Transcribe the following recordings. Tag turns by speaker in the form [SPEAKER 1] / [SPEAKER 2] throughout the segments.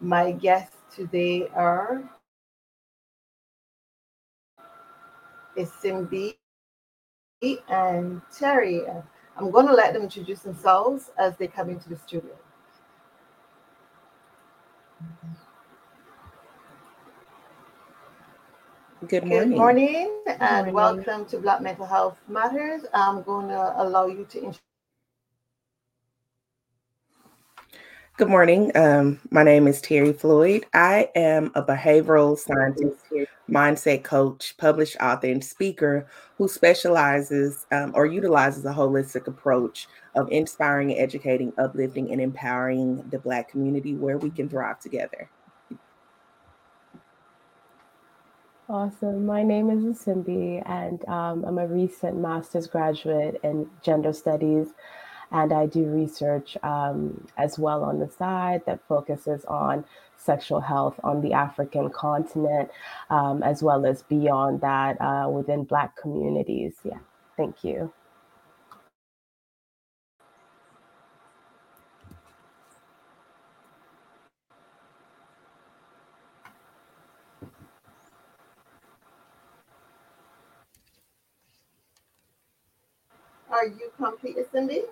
[SPEAKER 1] My guests today are Isimbi and Terry. I'm going to let them introduce themselves as they come into the studio.
[SPEAKER 2] Good morning.
[SPEAKER 1] Good morning, Good and morning. welcome to Black Mental Health Matters. I'm going to allow you to introduce.
[SPEAKER 2] Good morning. Um, my name is Terry Floyd. I am a behavioral scientist, mindset coach, published author, and speaker who specializes um, or utilizes a holistic approach of inspiring, educating, uplifting, and empowering the Black community where we can thrive together.
[SPEAKER 3] Awesome. My name is Simbi, and um, I'm a recent master's graduate in gender studies. And I do research um, as well on the side that focuses on sexual health on the African continent, um, as well as beyond that uh, within Black communities. Yeah, thank you.
[SPEAKER 1] Are you complete, Cindy?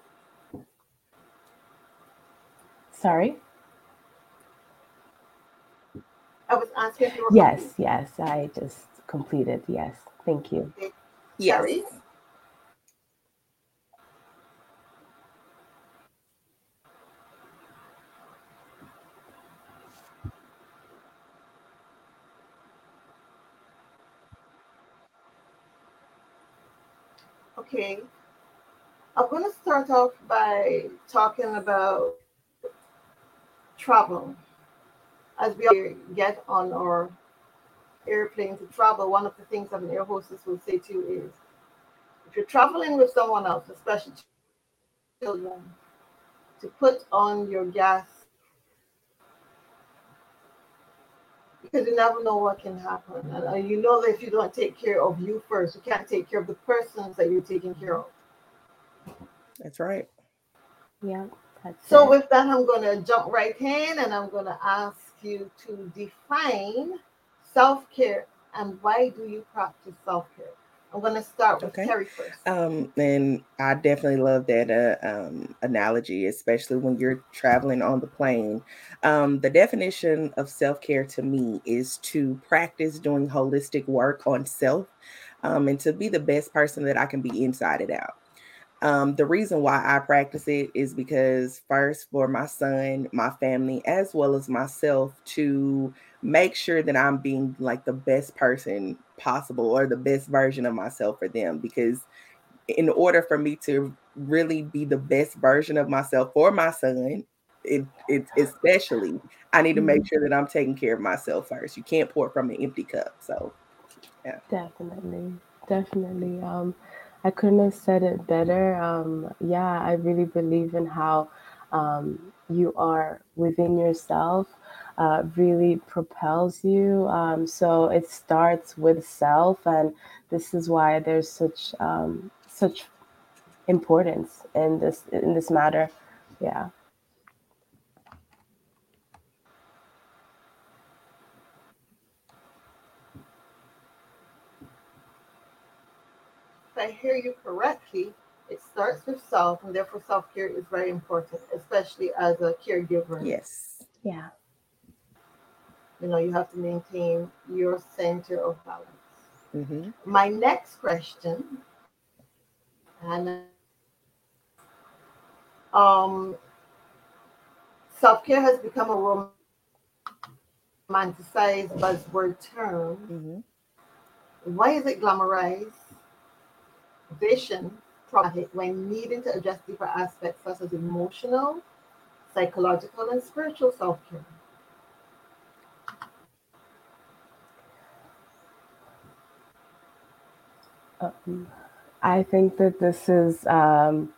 [SPEAKER 3] Sorry?
[SPEAKER 1] I was asking if you were
[SPEAKER 3] Yes, complete. yes, I just completed. Yes, thank you.
[SPEAKER 1] Okay. Yes. Okay, I'm going to start off by talking about travel. As we get on our airplane to travel, one of the things that an air hostess will say to you is if you're traveling with someone else, especially children, to put on your gas because you never know what can happen. And uh, you know that if you don't take care of you first, you can't take care of the persons that you're taking care of.
[SPEAKER 2] That's right.
[SPEAKER 3] Yeah. That's
[SPEAKER 1] so it. with that, I'm going to jump right in and I'm going to ask you to define self-care and why do you practice self-care? I'm going to start with okay. Terry first.
[SPEAKER 2] Um, and I definitely love that uh, um, analogy, especially when you're traveling on the plane. Um, the definition of self care to me is to practice doing holistic work on self um, and to be the best person that I can be inside and out. Um, the reason why I practice it is because, first, for my son, my family, as well as myself, to make sure that I'm being like the best person possible or the best version of myself for them. Because, in order for me to really be the best version of myself for my son, it, it especially, I need to make mm-hmm. sure that I'm taking care of myself first. You can't pour from an empty cup. So,
[SPEAKER 3] yeah. Definitely. Definitely. Um, I couldn't have said it better. Um, yeah, I really believe in how um, you are within yourself uh, really propels you. Um, so it starts with self, and this is why there's such um, such importance in this in this matter. Yeah.
[SPEAKER 1] I hear you correctly, it starts with self, and therefore self care is very important, especially as a caregiver.
[SPEAKER 2] Yes.
[SPEAKER 3] Yeah.
[SPEAKER 1] You know, you have to maintain your center of balance. Mm-hmm. My next question, and um, self care has become a romanticized buzzword term. Mm-hmm. Why is it glamorized? Vision problematic when needing to address deeper aspects such as emotional, psychological, and spiritual self care.
[SPEAKER 3] Um, I think that this is um,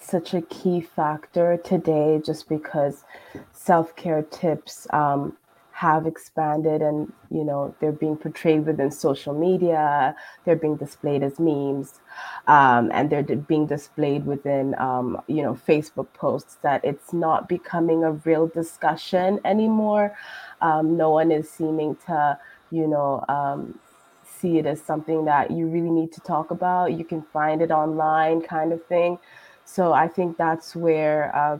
[SPEAKER 3] such a key factor today just because self care tips um, have expanded and you know they're being portrayed within social media they're being displayed as memes um, and they're being displayed within um, you know facebook posts that it's not becoming a real discussion anymore. Um, no one is seeming to you know um, see it as something that you really need to talk about. You can find it online kind of thing. So i think that's where uh,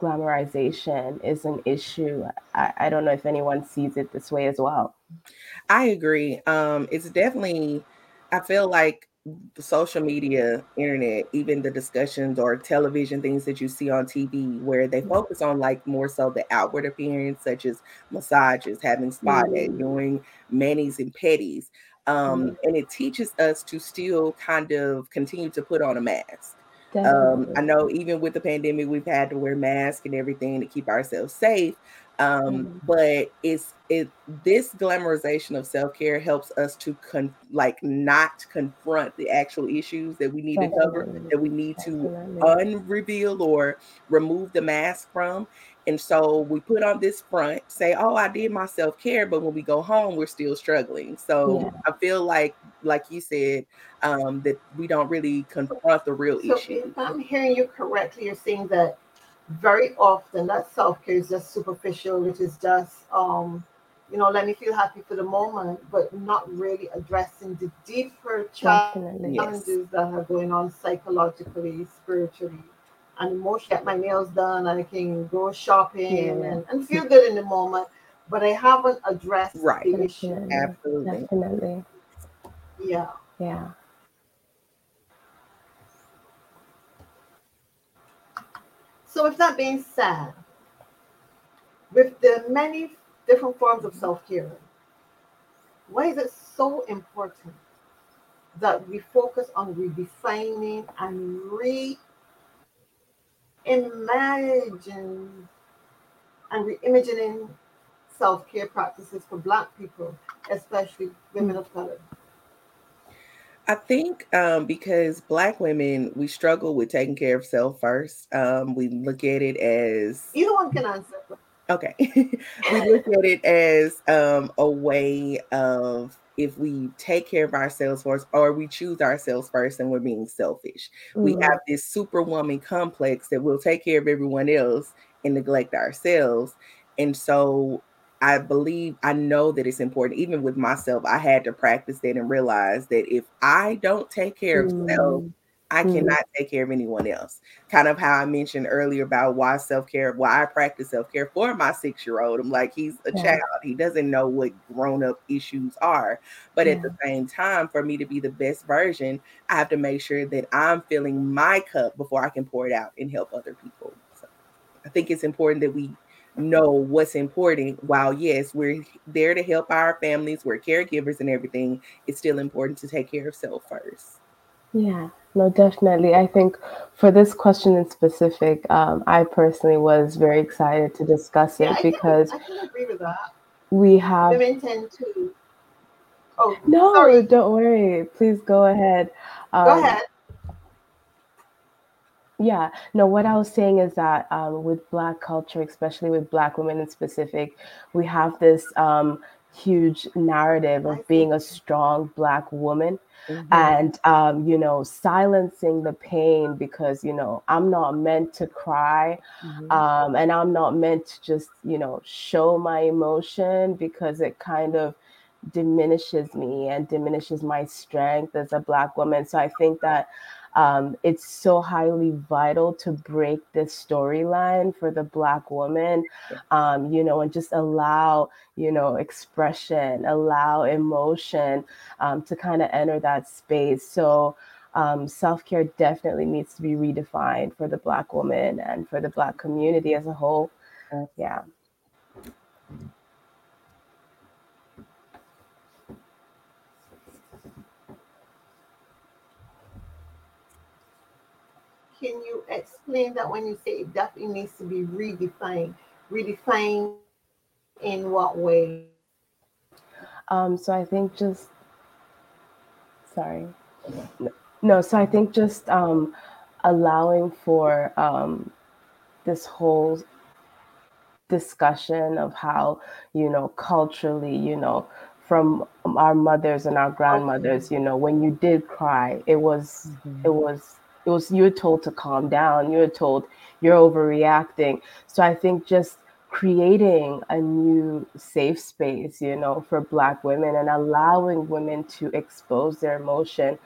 [SPEAKER 3] glamorization is an issue. I, I don't know if anyone sees it this way as well.
[SPEAKER 2] I agree. Um, it's definitely, I feel like the social media, internet, even the discussions or television things that you see on TV, where they mm-hmm. focus on like more so the outward appearance, such as massages, having spa day, mm-hmm. doing manis and petties. Um, mm-hmm. And it teaches us to still kind of continue to put on a mask. Um, I know even with the pandemic, we've had to wear masks and everything to keep ourselves safe. Um, mm-hmm. But it's it this glamorization of self care helps us to con- like not confront the actual issues that we need Definitely. to cover, that we need Definitely. to unreveal or remove the mask from. And so we put on this front, say, "Oh, I did my self care," but when we go home, we're still struggling. So yeah. I feel like, like you said, um, that we don't really confront the real so issue.
[SPEAKER 1] If I'm hearing you correctly, you're saying that very often that self care is just superficial. which is just, um, you know, let me feel happy for the moment, but not really addressing the deeper challenges yes. that are going on psychologically, spiritually and emotionally. Get my nails done, and I can go shopping yeah. and, and feel good in the moment. But I haven't addressed
[SPEAKER 2] right.
[SPEAKER 1] the issue.
[SPEAKER 2] Absolutely.
[SPEAKER 3] Definitely.
[SPEAKER 1] Yeah.
[SPEAKER 3] Yeah.
[SPEAKER 1] So, with that being said, with the many different forms of self care, why is it so important that we focus on redefining and reimagine and reimagining self care practices for Black people, especially women of color?
[SPEAKER 2] I think um, because Black women, we struggle with taking care of self first. Um, we look at it as
[SPEAKER 1] either one can answer.
[SPEAKER 2] Okay, we look at it as um, a way of if we take care of ourselves first, or we choose ourselves first, and we're being selfish. Mm-hmm. We have this superwoman complex that will take care of everyone else and neglect ourselves. And so I believe I know that it's important. Even with myself, I had to practice that and realize that if I don't take care of mm. self, I mm. cannot take care of anyone else. Kind of how I mentioned earlier about why self care, why I practice self care for my six year old. I'm like, he's a yeah. child. He doesn't know what grown up issues are. But yeah. at the same time, for me to be the best version, I have to make sure that I'm filling my cup before I can pour it out and help other people. So I think it's important that we know what's important while yes we're there to help our families we're caregivers and everything it's still important to take care of self first
[SPEAKER 3] yeah no definitely. I think for this question in specific um, i personally was very excited to discuss it
[SPEAKER 1] yeah, I
[SPEAKER 3] because
[SPEAKER 1] can, I can agree with that.
[SPEAKER 3] we have
[SPEAKER 1] women tend to oh
[SPEAKER 3] no sorry. don't worry. Please go ahead.
[SPEAKER 1] Um, go ahead.
[SPEAKER 3] yeah, no, what I was saying is that um, with Black culture, especially with Black women in specific, we have this um, huge narrative of being a strong Black woman mm-hmm. and, um, you know, silencing the pain because, you know, I'm not meant to cry mm-hmm. Um, and I'm not meant to just, you know, show my emotion because it kind of diminishes me and diminishes my strength as a Black woman. So I think that um, it's so highly vital to break this storyline for the black woman um, you know and just allow you know expression allow emotion um, to kind of enter that space. So um, self-care definitely needs to be redefined for the black woman and for the black community as a whole. Yeah
[SPEAKER 1] can you explain that when you say it definitely needs to be redefined? Redefined in what way?
[SPEAKER 3] Um, so I think just sorry. No, so I think just um, allowing for um, this whole discussion of how you know culturally you know from our mothers and our grandmothers you know when you did cry it was mm-hmm. it was it was you're told to calm down you're told you're overreacting so i think just creating a new safe space you know for black women and allowing women to expose their emotion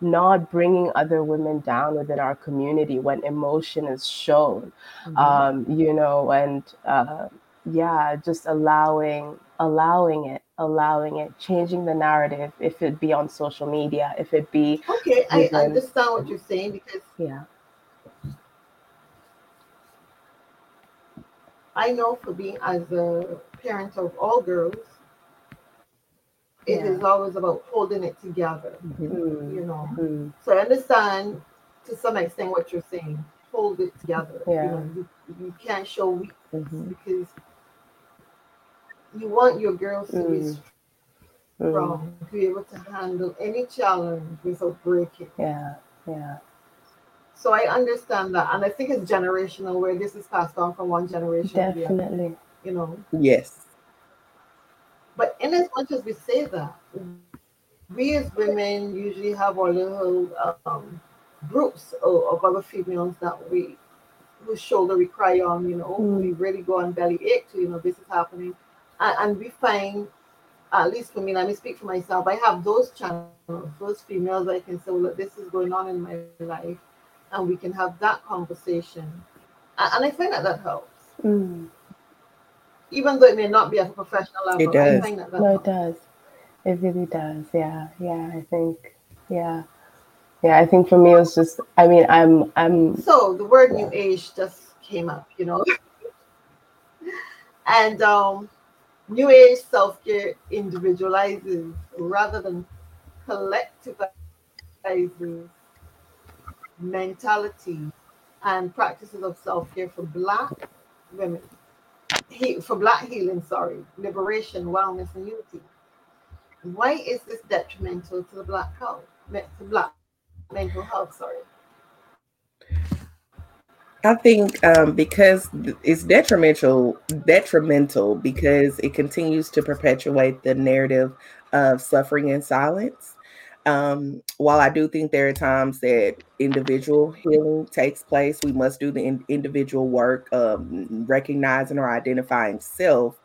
[SPEAKER 3] not bringing other women down within our community when emotion is shown mm-hmm. um, you know and uh, yeah just allowing allowing it allowing it changing the narrative if it be on social media if it be
[SPEAKER 1] okay within, i understand what you're saying because
[SPEAKER 3] yeah
[SPEAKER 1] i know for being as a parent of all girls it yeah. is always about holding it together. Mm-hmm. You know, mm-hmm. so I understand to some extent what you're saying. Hold it together.
[SPEAKER 3] Yeah.
[SPEAKER 1] You, know, you, you can't show weakness mm-hmm. because you want your girls to be mm-hmm. strong, to be able to handle any challenge without breaking.
[SPEAKER 3] Yeah, yeah.
[SPEAKER 1] So I understand that, and I think it's generational where this is passed on from one generation. To another.
[SPEAKER 3] Definitely.
[SPEAKER 1] you know.
[SPEAKER 2] Yes.
[SPEAKER 1] But in as much as we say that, we as women usually have our little um, groups of, of, other females that we whose shoulder we cry on, you know, mm. we really go on belly ache to, you know, this is happening. And, and, we find, at least for me, let me speak for myself, I have those channels, those females I can say, well, look, this is going on in my life, and we can have that conversation. And, and I find that that helps.
[SPEAKER 3] Mm
[SPEAKER 1] even though it may not be at a professional level.
[SPEAKER 2] It does.
[SPEAKER 3] no, it does. It really does. Yeah, yeah. I think, yeah, yeah. I think for me, it's just. I mean, I'm, I'm.
[SPEAKER 1] So the word yeah. new age just came up, you know, and um, new age self care individualizes rather than collectivizes mentality and practices of self care for Black women he, for black healing, sorry, liberation, wellness, and unity. Why is this detrimental to the black health, to black mental health? Sorry.
[SPEAKER 2] I think um, because it's detrimental, detrimental because it continues to perpetuate the narrative of suffering and silence. Um, while I do think there are times that individual healing takes place, we must do the in- individual work of recognizing or identifying self.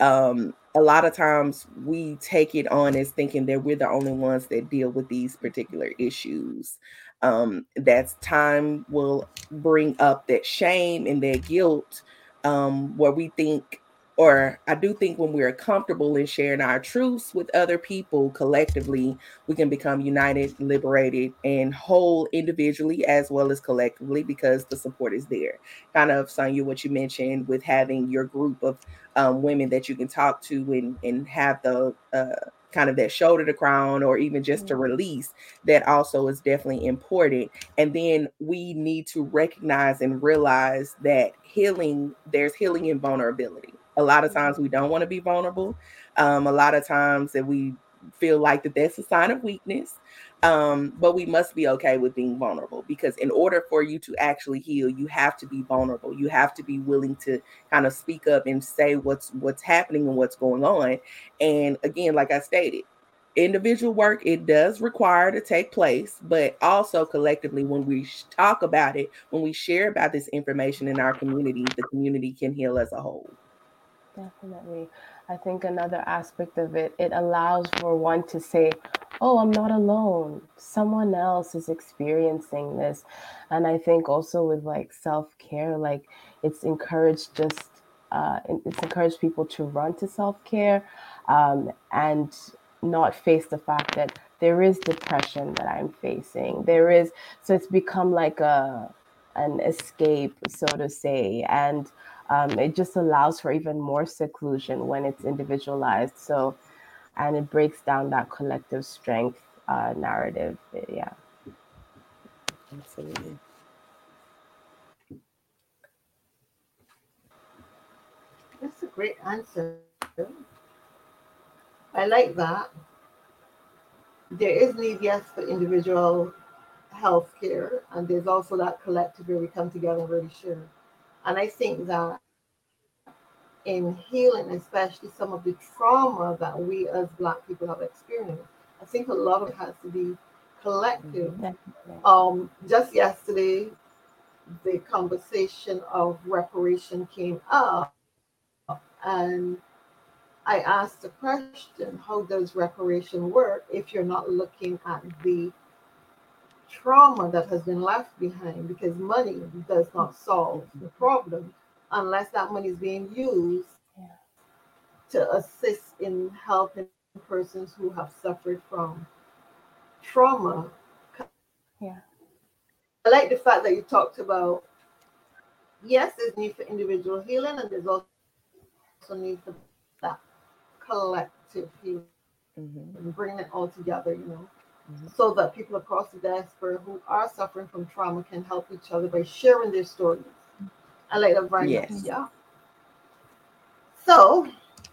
[SPEAKER 2] Um, a lot of times we take it on as thinking that we're the only ones that deal with these particular issues. Um, that's time will bring up that shame and that guilt um, where we think or I do think when we're comfortable in sharing our truths with other people collectively, we can become united, liberated, and whole individually as well as collectively because the support is there. Kind of, Sonya, what you mentioned with having your group of um, women that you can talk to and, and have the uh, kind of that shoulder to crown or even just to mm-hmm. release that also is definitely important and then we need to recognize and realize that healing there's healing in vulnerability a lot of times we don't want to be vulnerable. Um, a lot of times that we feel like that that's a sign of weakness. Um, but we must be okay with being vulnerable because in order for you to actually heal, you have to be vulnerable. You have to be willing to kind of speak up and say what's what's happening and what's going on. And again, like I stated, individual work it does require to take place but also collectively when we talk about it when we share about this information in our community the community can heal as a whole
[SPEAKER 3] Definitely. I think another aspect of it, it allows for one to say, Oh, I'm not alone. Someone else is experiencing this. And I think also with like self care, like it's encouraged just, uh, it's encouraged people to run to self care um, and not face the fact that there is depression that I'm facing. There is, so it's become like a, an escape, so to say. And um, it just allows for even more seclusion when it's individualized. So, and it breaks down that collective strength uh, narrative. Yeah.
[SPEAKER 2] Absolutely.
[SPEAKER 1] That's a great answer. I like that. There is need, yes, for individual health care, and there's also that collective where we come together and really share. And I think that in healing, especially some of the trauma that we as Black people have experienced. I think a lot of it has to be collective.
[SPEAKER 3] Definitely.
[SPEAKER 1] Um, just yesterday, the conversation of reparation came up, and I asked the question how does reparation work if you're not looking at the trauma that has been left behind? Because money does not solve the problem unless that money is being used
[SPEAKER 3] Yeah.
[SPEAKER 1] to assist in helping persons who have suffered from trauma.
[SPEAKER 3] Yeah.
[SPEAKER 1] I like the fact that you talked about yes, there's need for individual healing, and there's also need for that collective healing
[SPEAKER 2] Mhm,
[SPEAKER 1] and bringing it all together, you know,
[SPEAKER 2] Mhm.
[SPEAKER 1] so that people across the diaspora who are suffering from trauma can help each other by sharing their stories. I like that very much.
[SPEAKER 2] Yes.
[SPEAKER 1] Yeah. So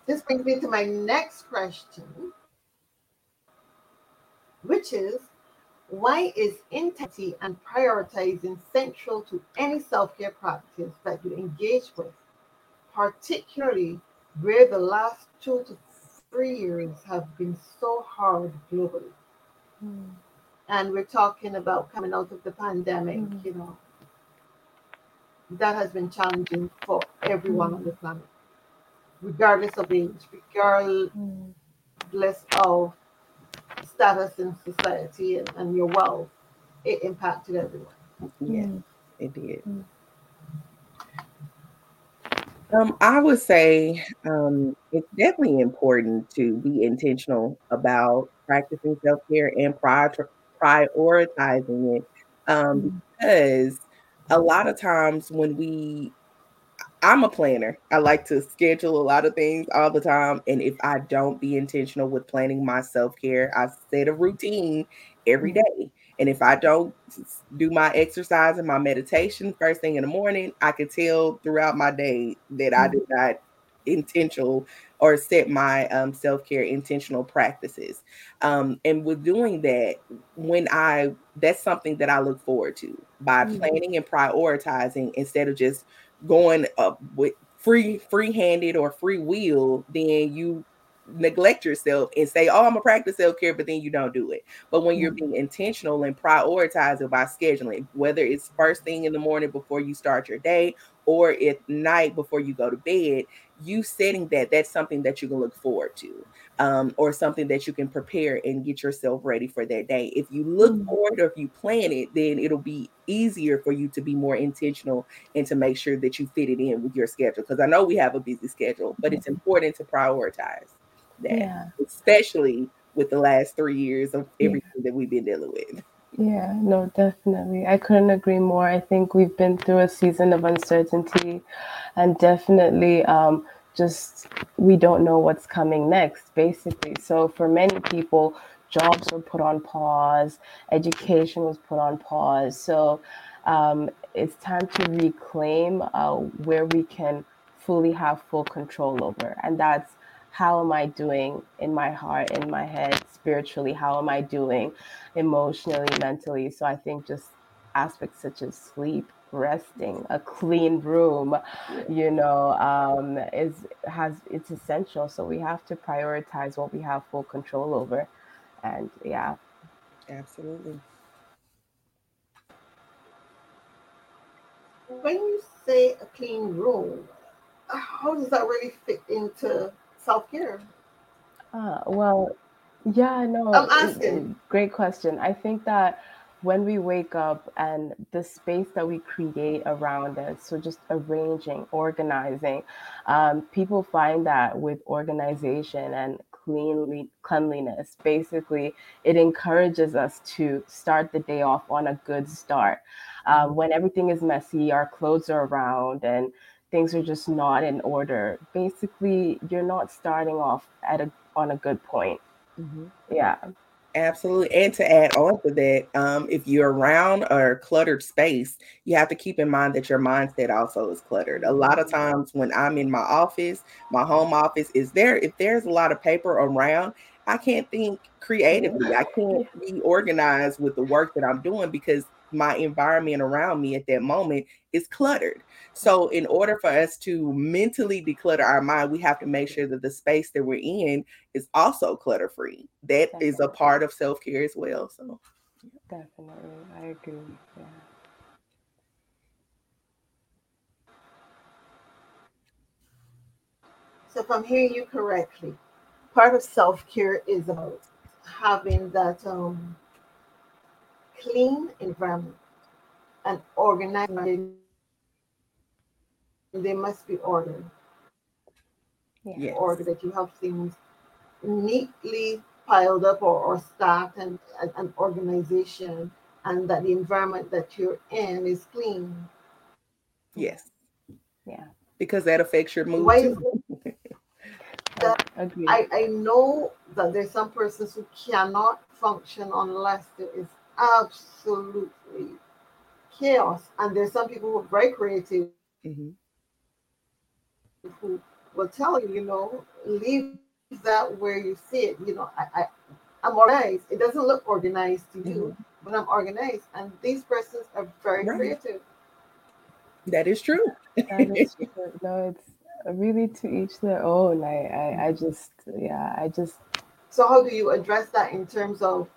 [SPEAKER 1] this brings me to my next question, which is why is intensity and prioritizing central to any self-care practice that you engage with, particularly where the last two to three years have been so hard globally?
[SPEAKER 3] Mm.
[SPEAKER 1] and we're talking about coming out of the pandemic,
[SPEAKER 3] Mhm.
[SPEAKER 1] you know, that has been challenging for everyone on the planet, regardless of age, regardless
[SPEAKER 3] Mm.
[SPEAKER 1] of status in society and, and your wealth. It impacted everyone.
[SPEAKER 2] Yeah,
[SPEAKER 3] Mm.
[SPEAKER 2] it did.
[SPEAKER 3] Mm.
[SPEAKER 2] Um, I would say um, it's definitely important to be intentional about practicing self care and prior- prioritizing it um,
[SPEAKER 3] Mm.
[SPEAKER 2] because a lot of times when we I'm a planner. I like to schedule a lot of things all the time. And if I don't be intentional with planning my self care, I set a routine every
[SPEAKER 3] Mm.
[SPEAKER 2] And if I don't do my exercise and my meditation first thing in the morning, I could tell throughout my day that I
[SPEAKER 3] Mm.
[SPEAKER 2] did not intentional or set my um, self care intentional practices. Um, and with doing that, when I that's something that I look forward to by
[SPEAKER 3] Mm.
[SPEAKER 2] planning and prioritizing instead of just going up with free free handed or free will, then you neglect yourself and say, "Oh, I'm gonna practice self care," but then you don't do it. But when you're
[SPEAKER 3] Mhm.
[SPEAKER 2] being intentional and prioritize it by scheduling, whether it's first thing in the morning before you start your day or at night before you go to bed, you setting that that's something that you can look forward to, um, or something that you can prepare and get yourself ready for that day. If you look
[SPEAKER 3] Mm.
[SPEAKER 2] forward or if you plan it, then it'll be easier for you to be more intentional and to make sure that you fit it in with your schedule. Because I know we have a busy schedule, but it's important to prioritize that,
[SPEAKER 3] Yeah.
[SPEAKER 2] especially with the last three years of
[SPEAKER 3] Yeah.
[SPEAKER 2] everything that we've been dealing with.
[SPEAKER 3] Yeah, no, definitely. I couldn't agree more. I think we've been through a season of uncertainty and definitely um, just we don't know what's coming next, basically. So for many people, jobs were put on pause, education was put on pause. So um, it's time to reclaim uh, where we can fully have full control over. And that's how am I doing in my heart, in my head, spiritually? How am I doing? emotionally, mentally. So I think just aspects such as sleep, resting, a clean room, you know, um, is has it's essential. So we have to prioritize what we have full control over. And yeah,
[SPEAKER 2] Absolutely.
[SPEAKER 1] When you say a clean room, how does that really fit into self care?
[SPEAKER 3] uh, well, yeah, no,
[SPEAKER 1] I'm asking.
[SPEAKER 3] great question. I think that when we wake up and the space that we create around us, so just arranging, organizing, um, people find that with organization and cleanly cleanliness, basically, it encourages us to start the day off on a good start. Um, when everything is messy, our clothes are around, and things are just not in order. Basically, you're not starting off at a on a good point.
[SPEAKER 2] Mhm.
[SPEAKER 3] Yeah.
[SPEAKER 2] Absolutely. And to add on to that, um, if you're around a cluttered space, you have to keep in mind that your mindset also is cluttered. A lot of times when I'm in my office, my home office is there, if there's a lot of paper around, I can't think creatively. I can't be organized with the work that I'm doing because my environment around me at that moment is cluttered. So, in order for us to mentally declutter our mind, we have to make sure that the space that we're in is also clutter free. That Definitely. is a part of self care as well. So,
[SPEAKER 3] Definitely, I agree. Yeah.
[SPEAKER 1] So, if I'm hearing you correctly, part of self care is about having that um, clean environment and organized. They must be ordered.
[SPEAKER 2] Yes.
[SPEAKER 1] Order that you have things neatly piled up or, or stacked and an organization and that the environment that you're in is clean.
[SPEAKER 2] Yes.
[SPEAKER 3] Yeah.
[SPEAKER 2] Because that affects your mood.
[SPEAKER 1] Why too. that I, I know that there's some persons who cannot function unless there is absolutely chaos. And there's some people who are very creative mm-hmm. who will tell you, you know, leave that where you see it. You know, I, I I'm organized. It doesn't look organized to you, mm-hmm. but I'm organized. And these persons are very right. creative.
[SPEAKER 2] That is true.
[SPEAKER 3] that is true. No, it's really to each their own. I, I, I just, yeah, I just.
[SPEAKER 1] So how do you address that in terms of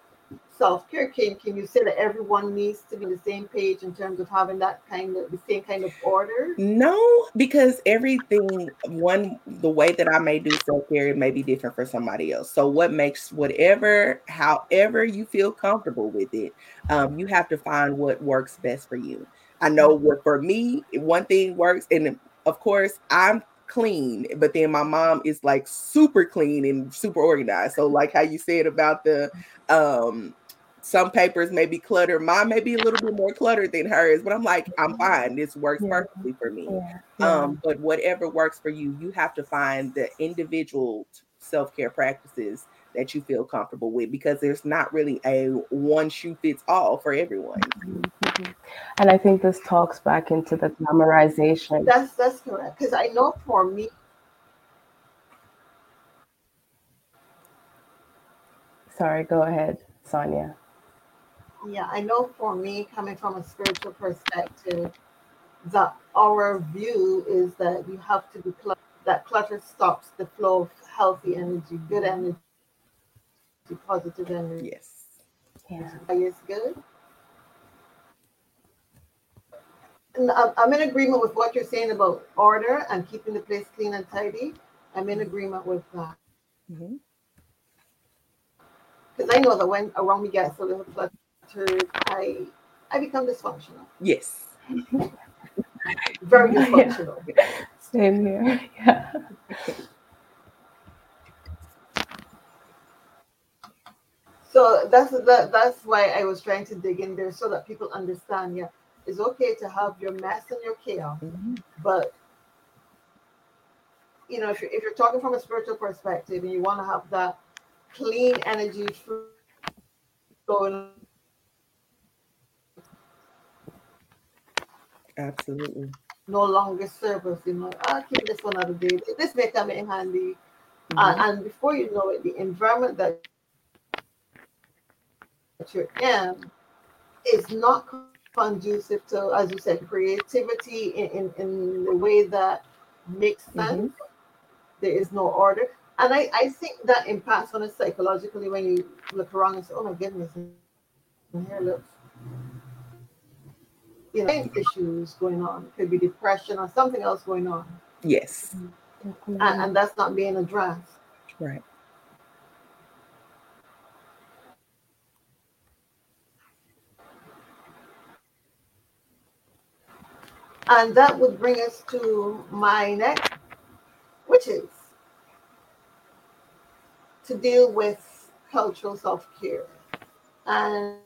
[SPEAKER 1] self-care can can you say that everyone needs to be on the same page in terms of having that kind of the same kind of order?
[SPEAKER 2] No because everything one the way that i may do self-care it may be different for somebody else. So what makes whatever however you feel comfortable with it um, you have to find what works best for you. I know what for me one thing works and of course i'm clean, but then my mom is like super clean and super organized. So like how you said about the um some papers may be cluttered. Mine may be a little bit more cluttered than hers, but I'm like, I'm fine. This works yeah. perfectly for me. Yeah. Yeah. Um, but whatever works for you, you have to find the individual self-care practices that you feel comfortable with because there's not really a one shoe fits all for everyone.
[SPEAKER 3] Mm-hmm. And I think this talks back into the glamorization.
[SPEAKER 1] That's that's correct. Because I know for me,
[SPEAKER 3] sorry, go ahead, Sonia.
[SPEAKER 1] Yeah, I know for me, coming from a spiritual perspective, that our view is that you have to be cluttered. That clutter stops the flow of healthy energy, good energy positive energy.
[SPEAKER 2] Yes.
[SPEAKER 3] Yeah.
[SPEAKER 1] Is good. And I'm in agreement with what you're saying about order and keeping the place clean and tidy. I'm in agreement with that. Because mm-hmm. I know that when around me gets a little cluttered, I I become dysfunctional.
[SPEAKER 2] Yes.
[SPEAKER 1] Very dysfunctional.
[SPEAKER 3] Yeah. Same here. Yeah.
[SPEAKER 1] So that's that, that's why I was trying to dig in there so that people understand. Yeah, it's okay to have your mess and your chaos, mm-hmm. but you know, if you're, if you're talking from a spiritual perspective and you want to have that clean energy flowing,
[SPEAKER 2] absolutely,
[SPEAKER 1] no longer serve us. You know, I'll keep this one out of day. This may come in handy, mm-hmm. uh, and before you know it, the environment that you're in is not conducive to, as you said, creativity in, in, in the way that makes mm-hmm. sense. Mm-hmm. There is no order. And I, I think that impacts on us psychologically when you look around and say, oh my goodness, and here looks you know issues going on. It could be depression or something else going on.
[SPEAKER 2] Yes. Mm-hmm.
[SPEAKER 1] And, and that's not being addressed.
[SPEAKER 2] Right.
[SPEAKER 1] And that would bring us to my next, which is to deal with cultural self care. And,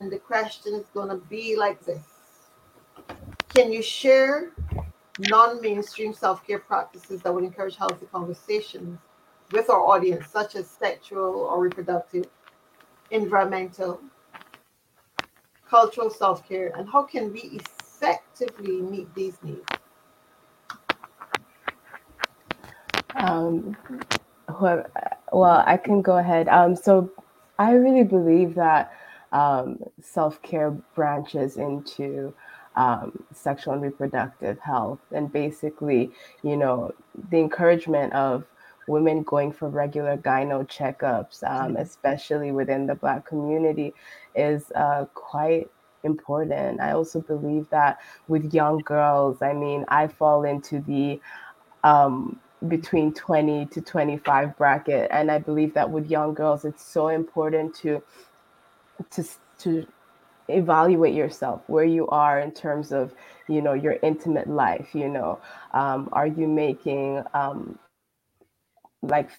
[SPEAKER 1] and the question is going to be like this Can you share non mainstream self care practices that would encourage healthy conversations with our audience, such as sexual or reproductive, environmental, cultural self care, and how can we effectively meet these needs?
[SPEAKER 3] Um, well, I can go ahead. Um, so I really believe that um, self care branches into um, sexual and reproductive health. And basically, you know, the encouragement of women going for regular gyno checkups, um, mm-hmm. especially within the Black community, is uh, quite important. I also believe that with young girls, I mean, I fall into the um, between 20 to 25 bracket, and I believe that with young girls, it's so important to to to evaluate yourself where you are in terms of you know your intimate life you know? Um, are you making um, like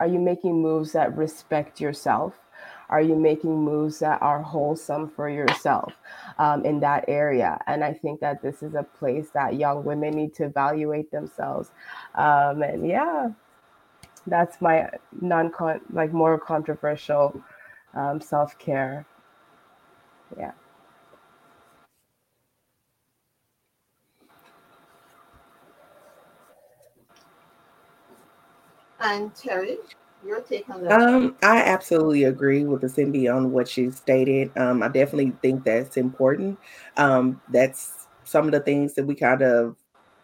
[SPEAKER 3] are you making moves that respect yourself? Are you making moves that are wholesome for yourself um, in that area? And i think that this is a place that young women need to evaluate themselves. Um, and yeah that's my non-con like more controversial um, self-care. Yeah.
[SPEAKER 1] And terry your take on that?
[SPEAKER 2] Um i absolutely agree with the cindy on what she stated. Um i definitely think that's important. Um that's some of the things that we kind of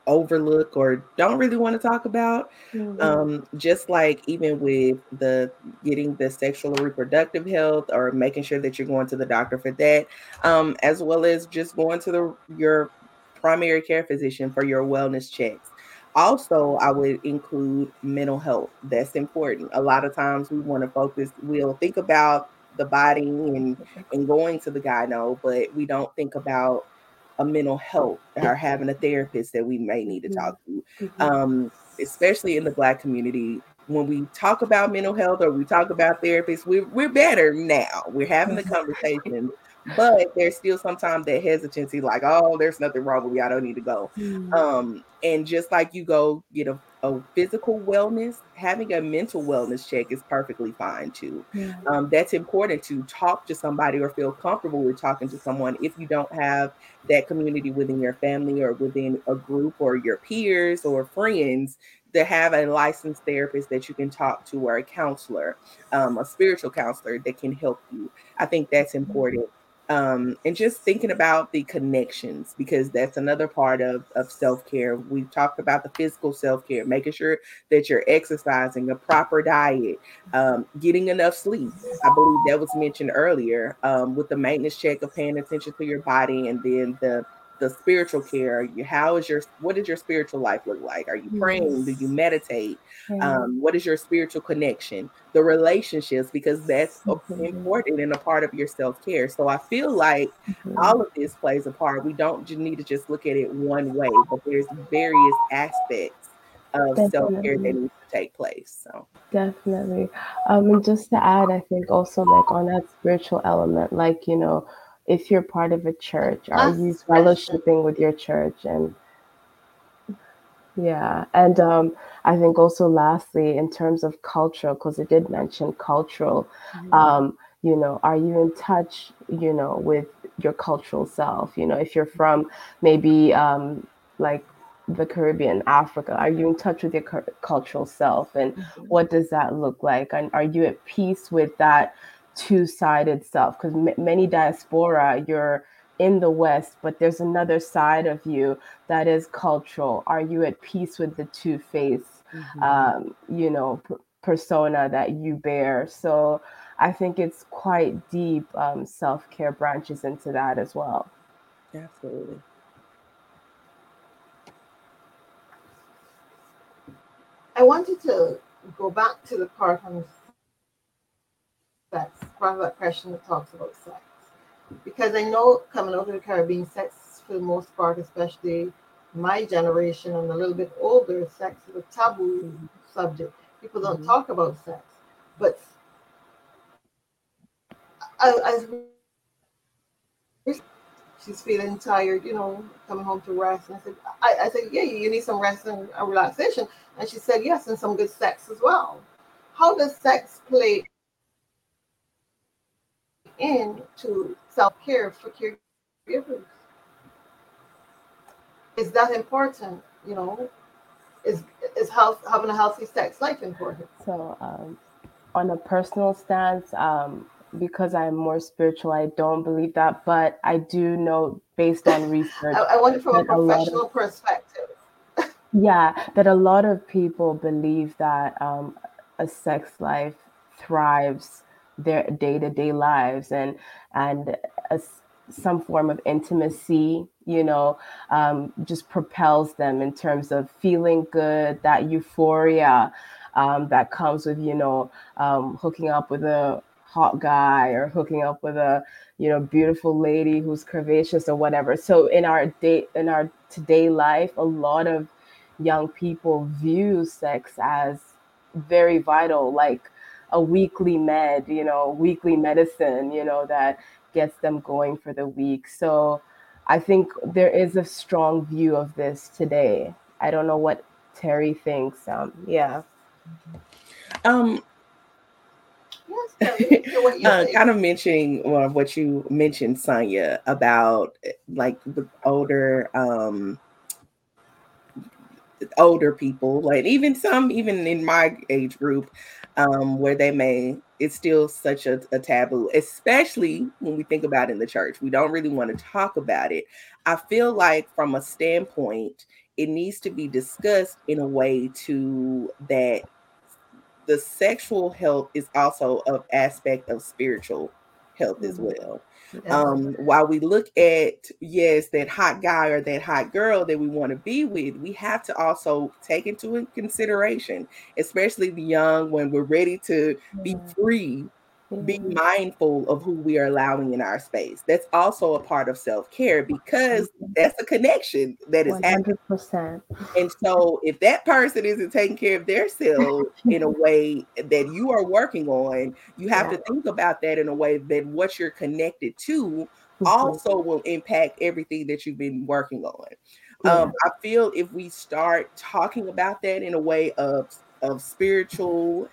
[SPEAKER 2] overlook or don't really want to talk about. Mm-hmm. Um, just like even with the getting the sexual or reproductive health or making sure that you're going to the doctor for that, um, as well as just going to the your primary care physician for your wellness checks. Also, I would include mental health. That's important. A lot of times we want to focus, we'll think about the body and and going to the gyno, but we don't think about a mental health or having a therapist that we may need to mm-hmm. talk to. Mm-hmm. Um, especially in the black community, when we talk about mental health or we talk about therapists, we're we're better now. We're having the conversation, but there's still sometimes that hesitancy, like, oh, there's nothing wrong with me, I don't need to go. Mm-hmm. Um, and just like you go get a a physical wellness, having a mental wellness check is perfectly fine too. Yeah. Um, that's important to talk to somebody or feel comfortable with talking to someone if you don't have that community within your family or within a group or your peers or friends to have a licensed therapist that you can talk to or a counselor, um, a spiritual counselor that can help you. I think that's mm-hmm. Um, and just thinking about the connections because that's another part of, of self-care. We've talked about the physical self-care making sure that you're exercising a proper diet um, getting enough sleep. I believe that was mentioned earlier um, with the maintenance check of paying attention to your body and then the the spiritual care? How is your what does your spiritual life look like? Are you praying? Do you meditate? Um, what is your spiritual connection? The relationships because that's mm-hmm. important and a part of your self-care. So i feel like mm-hmm. all of this plays a part. We don't need to just look at it one way but there's various aspects of Definitely. self-care that needs to take place so.
[SPEAKER 3] Definitely. Um, and just to add, I think also like on that spiritual element, like, you know, if you're part of a church are you fellowshipping with your church and yeah and um i think also lastly in terms of cultural because it did mention cultural mm-hmm. um you know are you in touch you know with your cultural self you know if you're from maybe um like the Caribbean, Africa? Are you in touch with your cu- cultural self? And mm-hmm. what does that look like? And are you at peace with that two-sided self because m- many diaspora you're in the west but there's another side of you that is cultural. Are you at peace with the two face mm-hmm. um, you know p- persona that you bear? So i think it's quite deep um, self-care branches into that as well.
[SPEAKER 2] Absolutely.
[SPEAKER 1] I wanted to go back to the part on sex, part of that question that talks about sex. Because I know coming over the Caribbean, sex for the most part, especially my generation and a little bit older, sex is a taboo mm-hmm. subject. People don't mm-hmm. talk about sex. But as she's feeling tired, you know, coming home to rest. And I said, I, I said, yeah, you need some rest and relaxation. And she said, yes, and some good sex as well. How does sex play into self-care for caregivers. Is that important? You know, is is health having a healthy sex life important?
[SPEAKER 3] So, um, on a personal stance, um, because I'm more spiritual, I don't believe that, but I do know based on research.
[SPEAKER 1] I, I want it from a professional of, perspective.
[SPEAKER 3] yeah, that a lot of people believe that um, a sex life thrives their day-to-day lives and and a, some form of intimacy you know um, just propels them in terms of feeling good that euphoria um, that comes with you know um, hooking up with a hot guy or hooking up with a you know beautiful lady who's curvaceous or whatever. So in our day in our today life a lot of young people view sex as very vital like a weekly med you know weekly medicine you know that gets them going for the week. So i think there is a strong view of this today. I don't know what terry thinks um yeah.
[SPEAKER 2] Um uh, kind of mentioning well, what you mentioned, Sonia, about like the older um older people, like even some, even in my age group, um, where they may it's still such a, a taboo, especially when we think about in the church. We don't really want to talk about it. I feel like from a standpoint, it needs to be discussed in a way to that the sexual health is also an aspect of spiritual health mm-hmm. as well. Um, while we look at yes, that hot guy or that hot girl that we want to be with, we have to also take into consideration, especially the young when we're ready to be free be mindful of who we are allowing in our space. That's also a part of self care because that's a connection that is 100%. happening. And so, if that person isn't taking care of their self in a way that you are working on, you have yeah. to think about that in a way that what you're connected to mm-hmm. also will impact everything that you've been working on. Yeah. Um, I feel if we start talking about that in a way of of spiritual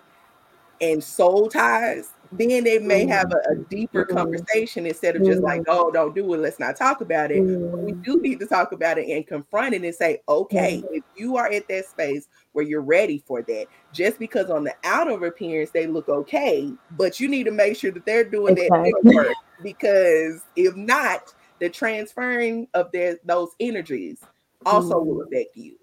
[SPEAKER 2] and soul ties, then they may have mm-hmm. a, a deeper mm-hmm. conversation instead of just like, mm-hmm. oh, don't do it, let's not talk about it. We do need to talk about it and confront it and say, okay, if you are at that space where you're ready for that, just because on the outer appearance they look okay, but you need to make sure that they're doing exactly. that work because if not, the transferring of their those energies also will affect you.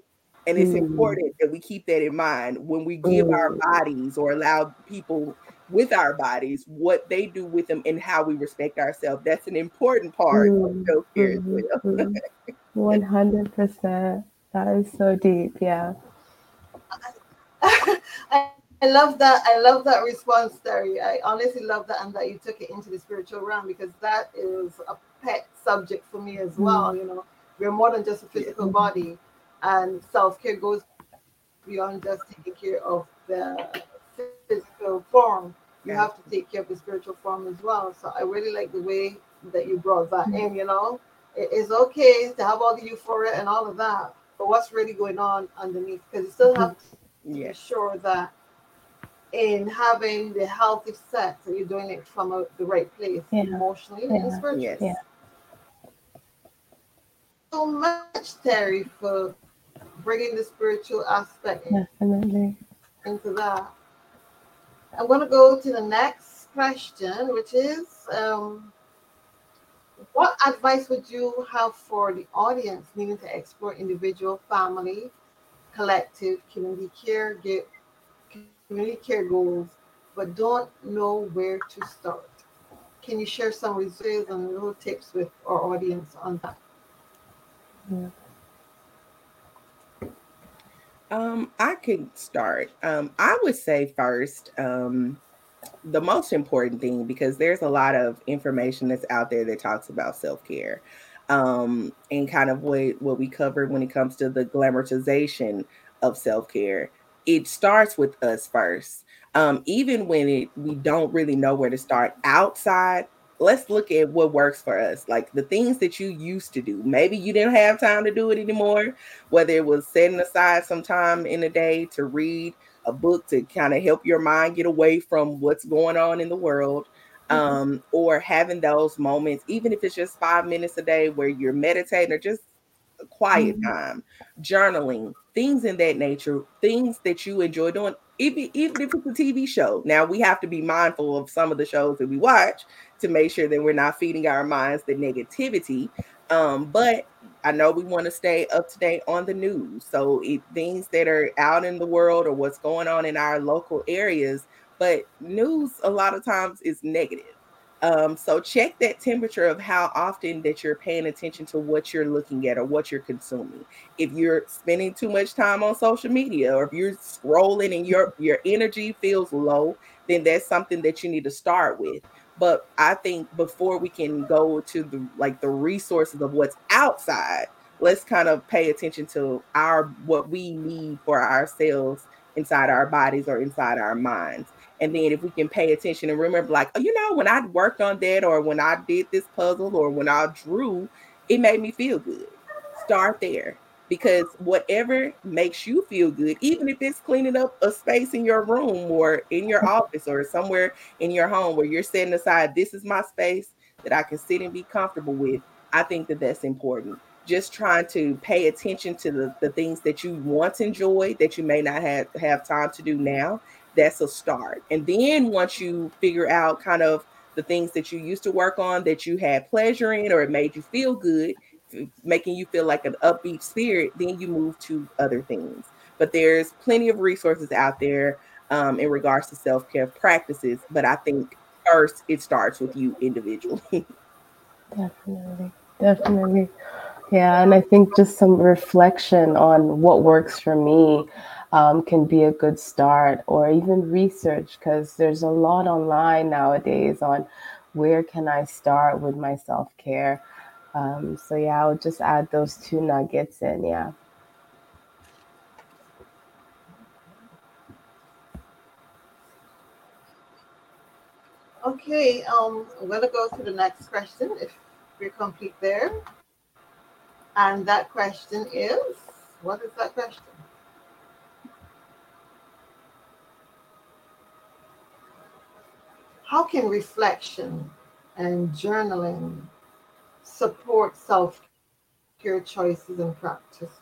[SPEAKER 2] And it's important that we keep that in mind when we give our bodies or allow people with our bodies, what they do with them, and how we respect ourselves. That's an important part mm. of self care
[SPEAKER 3] mm-hmm. One hundred percent. That is so deep. Yeah.
[SPEAKER 1] I, I love that. I love that response, Terry. I honestly love that, and that you took it into the spiritual realm because that is a pet subject for me as well. Mm. You know, we're more than just a physical mm-hmm. body and self-care goes beyond just taking care of the physical form you have to take care of the spiritual form as well so i really like the way that you brought that in mm-hmm. you know it is okay to have all the euphoria and all of that but what's really going on underneath because you still have to yeah. be sure that in having the healthy sex that you're doing it from a, the right place yeah. emotionally yeah. and spiritually yes. yeah so much terry for bringing the spiritual aspect
[SPEAKER 3] Definitely.
[SPEAKER 1] into that. I'm going to go to the next question, which is um, what advice would you have for the audience needing to explore individual, family, collective, community care, get, community care goals, but don't know where to start? Can you share some resources and little tips with our audience on that?
[SPEAKER 2] Yeah. Um, I could start. Um, I would say first, um, the most important thing because there's a lot of information that's out there that talks about self-care. Um, and kind of what what we covered when it comes to the glamorization of self-care. It starts with us first. Um, even when it we don't really know where to start outside let's look at what works for us like the things that you used to do maybe you didn't have time to do it anymore whether it was setting aside some time in a day to read a book to kind of help your mind get away from what's going on in the world mm-hmm. um, or having those moments even if it's just five minutes a day where you're meditating or just a quiet mm-hmm. time journaling things in that nature, things that you enjoy doing, even, even if it's a TV show. Now we have to be mindful of some of the shows that we watch to make sure that we're not feeding our minds the negativity. Um, but I know we want to stay up to date on the news. So it, things that are out in the world or what's going on in our local areas, but news a lot of times is negative. Um, so check that temperature of how often that you're paying attention to what you're looking at or what you're consuming. If you're spending too much time on social media or if you're scrolling and your your energy feels low, then that's something that you need to start with. But I think before we can go to the like the resources of what's outside, let's kind of pay attention to our what we need for ourselves inside our bodies or inside our minds. And then if we can pay attention and remember, like, oh, you know, when I worked on that or when I did this puzzle or when I drew, it made me feel good. Start there because whatever makes you feel good, even if it's cleaning up a space in your room or in your office or somewhere in your home where you're setting aside, this is my space that I can sit and be comfortable with. I think that that's important. Just trying to pay attention to the, the things that you once enjoyed that you may not have, have time to do now that's a start. And then once you figure out kind of the things that you used to work on that you had pleasure in or it made you feel good, making you feel like an upbeat spirit, then you move to other things. But there's plenty of resources out there um, in regards to self care practices. But I think first it starts with you individually.
[SPEAKER 3] definitely, definitely. Yeah, and I think just some reflection on what works for me um, can be a good start, or even research, because there's a lot online nowadays on where can I start with my self care. Um, so yeah, I'll just add those two nuggets in. Yeah.
[SPEAKER 1] Okay, um, I'm going to go to the next question if we're complete there. And that question is what is that question? How can reflection and journaling support self care choices and practices?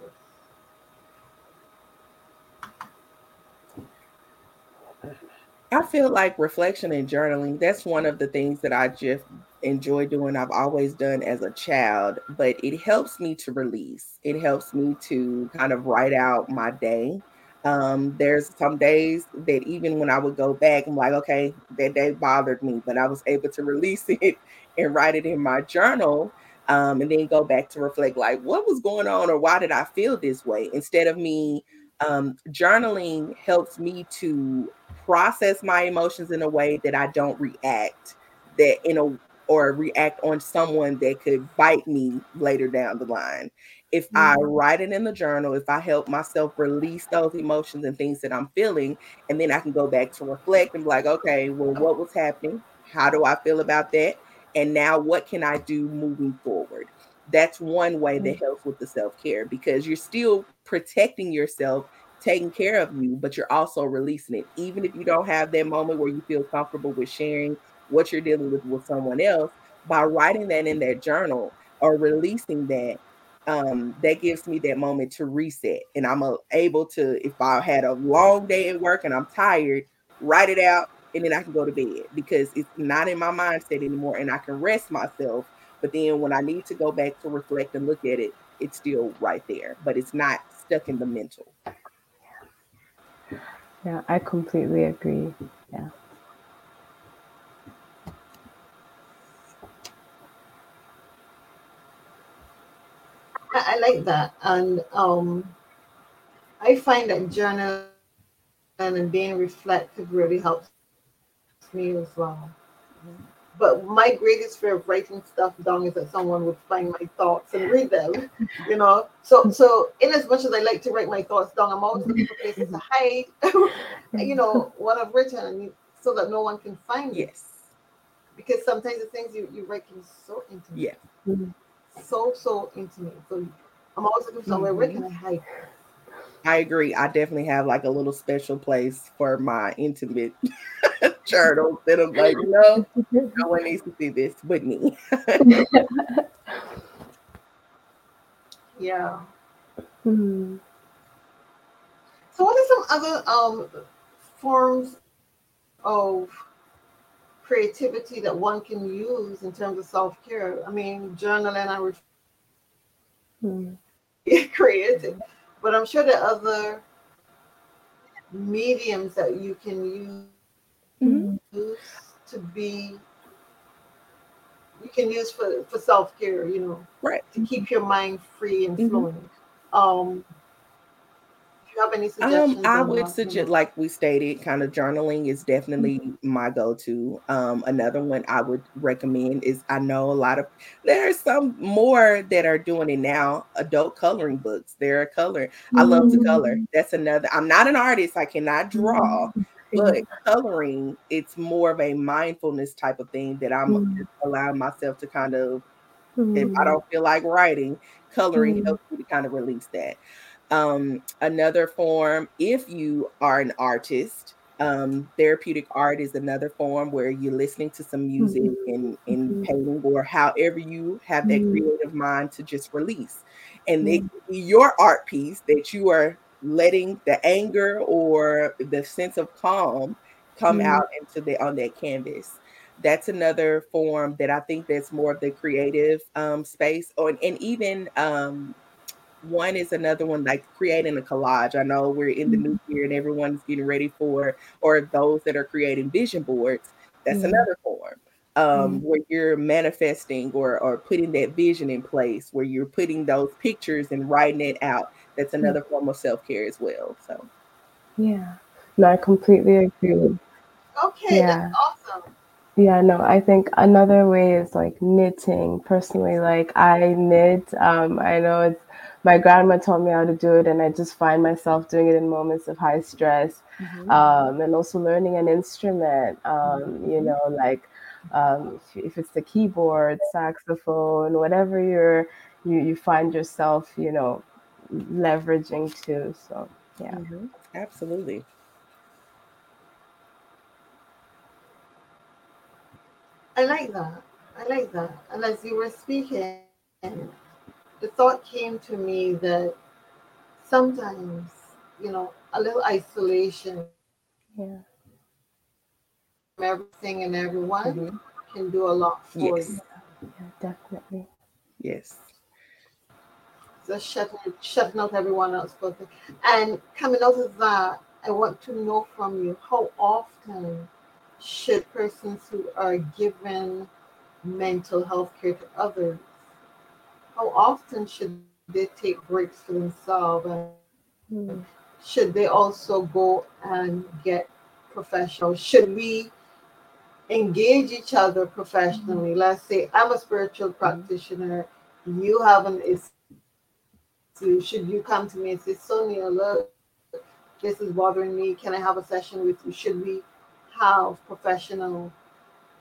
[SPEAKER 2] I feel like reflection and journaling, that's one of the things that I just enjoy doing. I've always done as a child, but it helps me to release. It helps me to kind of write out my day. Um, there's some days that even when I would go back, I'm like, okay, that day bothered me, but I was able to release it and write it in my journal. Um, and then go back to reflect, like, what was going on or why did I feel this way? Instead of me um, journaling helps me to process my emotions in a way that I don't react that in a or react on someone that could bite me later down the line. If mm-hmm. I write it in the journal, if I help myself release those emotions and things that I'm feeling, and then I can go back to reflect and be like, okay, well, what was happening? How do I feel about that? And now what can I do moving forward? That's one way that mm. helps with the self care because you're still protecting yourself taking care of you, but you're also releasing it. Even if you don't have that moment where you feel comfortable with sharing what you're dealing with with someone else, by writing that in that journal or releasing that, um, that gives me that moment to reset. And I'm uh, able to, if I had a long day at work and I'm tired, write it out and then I can go to bed because it's not in my mindset anymore and I can rest myself. But then when I need to go back to reflect and look at it, it's still right there, but it's not stuck in the mental.
[SPEAKER 3] Yeah, I completely agree. Yeah.
[SPEAKER 1] I like that. And um, I find that journaling and being reflective really helps me as well. But my greatest fear of writing stuff down is that someone would find my thoughts and read them. You know, so so in as much as I like to write my thoughts down, I'm always looking for places to hide. you know what I've written, so that no one can find
[SPEAKER 2] it. Yes.
[SPEAKER 1] Because sometimes the things you, you write can be so intimate.
[SPEAKER 2] Yeah. Mm-hmm.
[SPEAKER 1] So so intimate. So I'm always looking somewhere mm-hmm. where can I hide.
[SPEAKER 2] I agree. I definitely have like a little special place for my intimate journal that I'm like, no, no one needs to see this but me.
[SPEAKER 1] yeah. Mm-hmm. So, what are some other um, forms of creativity that one can use in terms of self care? I mean, journaling, I would mm. creative, but I'm sure there are other mediums that you can use mm-hmm. to be you can use for, for self-care, you know,
[SPEAKER 2] right.
[SPEAKER 1] To keep your mind free and mm-hmm. flowing. Um do you have any suggestions?
[SPEAKER 2] Um, I would suggest, like we stated, kind of journaling is definitely mm-hmm. my go-to. Um, another one I would recommend is I know a lot of there are some more that are doing it now. Adult coloring books. They're coloring. Mm-hmm. I love to color. Mm-hmm. That's another. I'm not an artist. I cannot draw. But coloring, it's more of a mindfulness type of thing that I'm mm-hmm. allowing myself to kind of, if I mm-hmm. don't feel like writing, coloring helps me to kind of release that. Um, another form, if you are an artist, um, therapeutic art is another form where you're listening to some music mm-hmm. and, and mm-hmm. painting or however you have that mm-hmm. creative mind to just release. And mm-hmm. your art piece that you are letting the anger or the sense of calm come mm-hmm. out into the on that canvas that's another form that I think that's more of the creative um, space, or and even um, one is another one like creating a collage. I know we're in the new mm-hmm. year and everyone's getting ready for, or those that are creating vision boards. That's mm-hmm. another form um, mm-hmm. where you're manifesting or or putting that vision in place, where you're putting those pictures and writing it out. That's mm. another mm-hmm. form of self care as well. So,
[SPEAKER 3] yeah, no, I completely agree.
[SPEAKER 1] Okay, yeah. that's awesome.
[SPEAKER 3] Yeah, no, I think another way is like knitting. Personally, like I knit. Um, I know it's my grandma taught me how to do it and i just find myself doing it in moments of high stress mm-hmm. um, and also learning an instrument um, mm-hmm. you know like um, if, if, it's the keyboard saxophone whatever you're you, you find yourself you know leveraging too. so yeah mm-hmm.
[SPEAKER 2] absolutely
[SPEAKER 1] i like that i like that and as you were speaking the thought came to me that sometimes, you know, a little isolation
[SPEAKER 3] yeah.
[SPEAKER 1] from everything and everyone mm-hmm. can do a lot for
[SPEAKER 3] yes. you. Yeah, definitely.
[SPEAKER 2] Yes.
[SPEAKER 1] Just shutting, shutting out everyone else. But, and coming out of that, I want to know from you how often should persons who are given mental health care to others how often should they take breaks for themselves and mm. should they also go and get professional should we engage each other professionally mm. let's say i'm a spiritual hmm. practitioner you have an issue should you come to me and say sonia look this is bothering me. Can i have a session with you? Should we have professional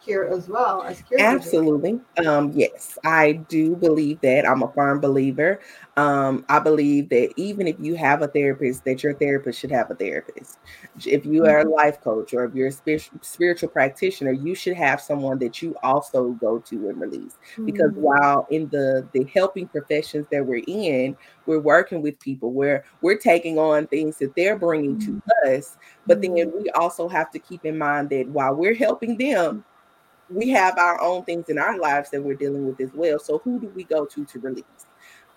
[SPEAKER 1] care as well as
[SPEAKER 2] Absolutely. Um, yes, I do believe that. I'm a firm believer. Um, I believe that even if you have a therapist, that your therapist should have a therapist. If you are a mm-hmm. life coach or if you're a spiritual practitioner, you should have someone that you also go to and release. Because mm-hmm. while in the the helping professions that we're in, we're working with people where we're taking on things that they're bringing mm-hmm. to us, but then mm-hmm. we also have to keep in mind that while we're helping them we have our own things in our lives that we're dealing with as well. So who do we go to to release?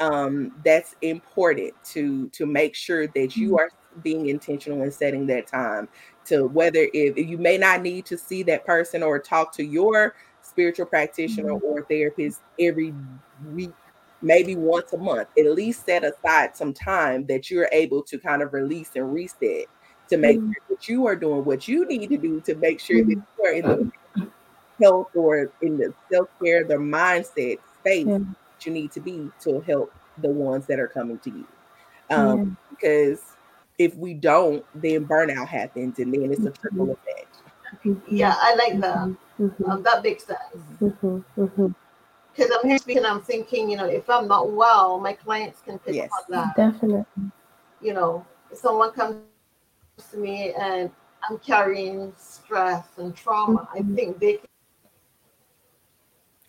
[SPEAKER 2] Um, that's important to to make sure that you mm-hmm. are being intentional in setting that time to whether if, if you may not need to see that person or talk to your spiritual practitioner mm-hmm. or therapist every week maybe once a month at least set aside some time that you're able to kind of release and reset to make mm-hmm. sure that you are doing what you need to do to make sure that mm-hmm. you are in the health or in the self care, the mindset space yeah. that you need to be to help the ones that are coming to you. Um, yeah. Because if we don't, then burnout happens, and then it's a trickle mm-hmm. effect.
[SPEAKER 1] Yeah, I like that. Mm-hmm. Um, that makes sense. Mm-hmm. mm-hmm. Because I'm here speaking, I'm thinking, you know, if I'm not well, my clients can pick yes. up on that.
[SPEAKER 3] Definitely.
[SPEAKER 1] You know, if someone comes to me and I'm carrying stress and trauma, I mm-hmm. think they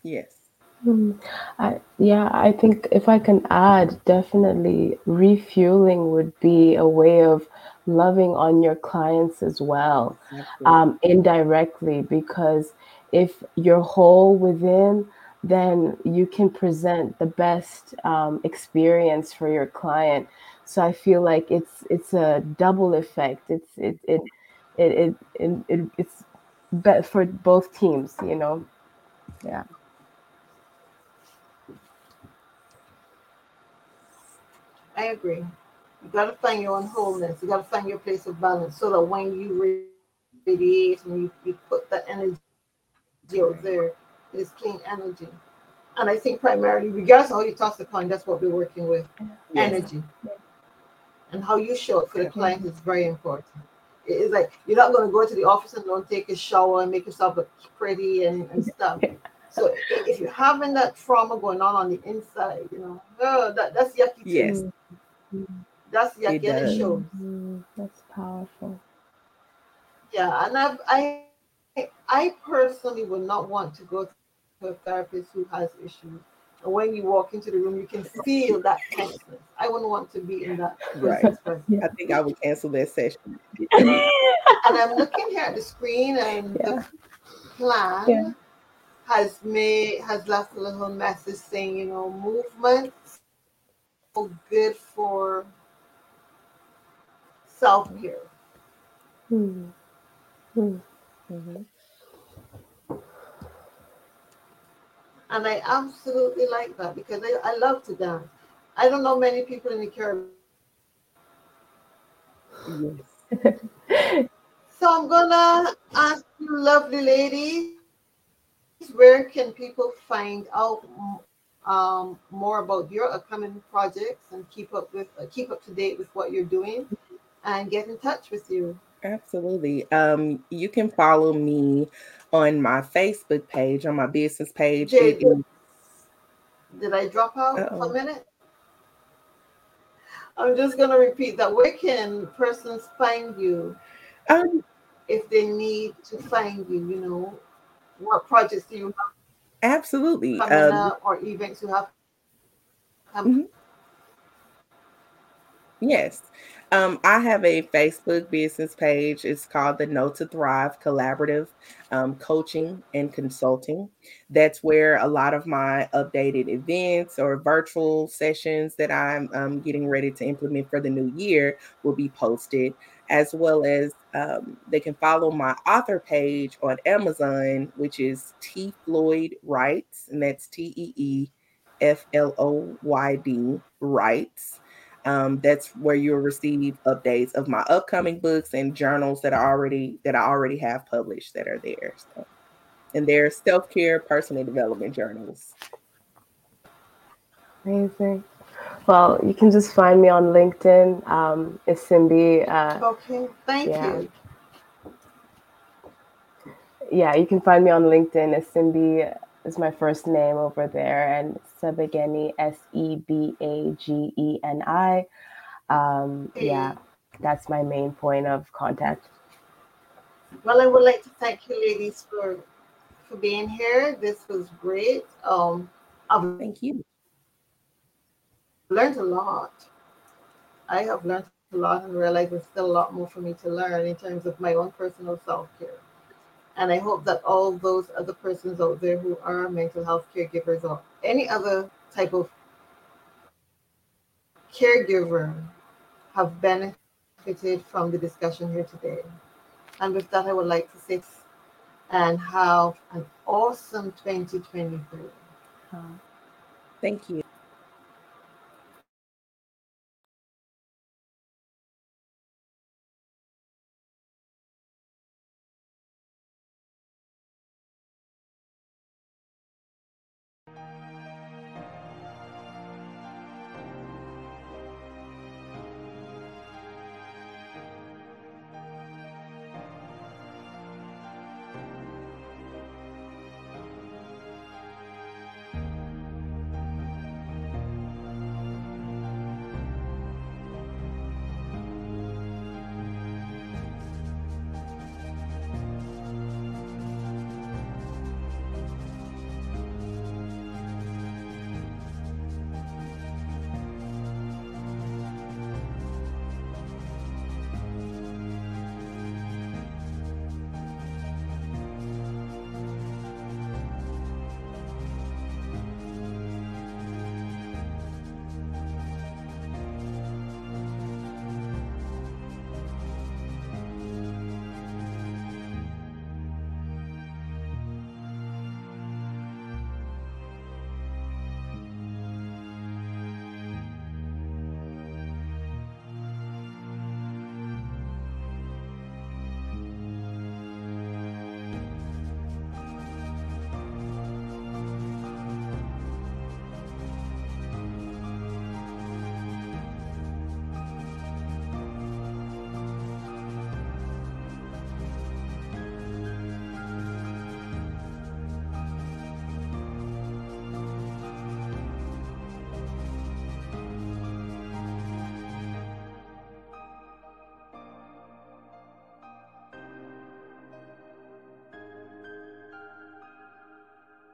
[SPEAKER 2] Yes.
[SPEAKER 3] Hmm. I, yeah, I think if I can add, definitely refueling would be a way of loving on your clients as well, um, indirectly, because if you're whole within, then you can present the best um, experience for your client. So I feel like it's it's a double effect. It's it it it it, it, it it's better for both teams, you know. Yeah.
[SPEAKER 1] I agree. You got to find your own wholeness. You got to find your place of balance so that when you radiate and you, you put that energy out there, it's clean energy. And I think primarily, regardless of how you toss the coin, that's what we're working with yes. energy. And how you show up for the client is very important. It's like you're not going to go to the office and don't take a shower and make yourself look pretty and, and stuff. So if you're having that trauma going on on the inside, you know, oh, that, that's yucky.
[SPEAKER 2] Yes.
[SPEAKER 1] That's yucky. It and it shows.
[SPEAKER 3] Mm, that's powerful.
[SPEAKER 1] Yeah, and I've, I, I personally would not want to go to a therapist who has issues. And when you walk into the room, you can feel that tenseness. I wouldn't want to be in that.
[SPEAKER 2] Right. I think I would cancel that session.
[SPEAKER 1] and I'm looking here at the screen and yeah. the plan. Yeah has made has left a little message saying, you know, movement so good for self care. Mm-hmm. Mm-hmm. And I absolutely like that because I, I love to dance. I don't know many people in the Caribbean. Yes. so I'm gonna ask you, lovely lady, where can people find out um, more about your upcoming projects and keep up with uh, keep up to date with what you're doing and get in touch with you?
[SPEAKER 2] Absolutely. Um, you can follow me on my Facebook page, on my business page.
[SPEAKER 1] Did, did I drop out Uh-oh. for a minute? I'm just gonna repeat that. Where can persons find you um, if they need to find you? You know, what projects do you have?
[SPEAKER 2] Absolutely.
[SPEAKER 1] Coming um, up or events you have?
[SPEAKER 2] mm-hmm. Yes. Um, I have a Facebook business page. It's called the Know to Thrive Collaborative um, Coaching and Consulting. That's where a lot of my updated events or virtual sessions that I'm um, getting ready to implement for the new year will be posted as well as um, they can follow my author page on Amazon, which is Tee Floyd Writes, and that's T E E F L O Y D Writes. Um, that's where you'll receive updates of my upcoming books and journals that I already that I already have published that are there. So, and they're self care, personal development journals.
[SPEAKER 3] Amazing. Well, you can just find me on LinkedIn. Um, it's Simbi.
[SPEAKER 1] Uh, okay, thank yeah. you.
[SPEAKER 3] Yeah, you can find me on LinkedIn. It's Simbi is my first name over there, and Sebageni, S E B A G E N I. Um, yeah, that's my main point of contact.
[SPEAKER 1] Well, I would like to thank you, ladies, for for being here. This was great. Um,
[SPEAKER 2] I'll, thank you
[SPEAKER 1] learned a lot. I have learned a lot and realized there's still a lot more for me to learn in terms of my own personal self care. And I hope that all those other persons out there who are mental health caregivers or any other type of caregiver have benefited from the discussion here today. And with that, I would like to say and have an awesome 2023.
[SPEAKER 2] Thank you.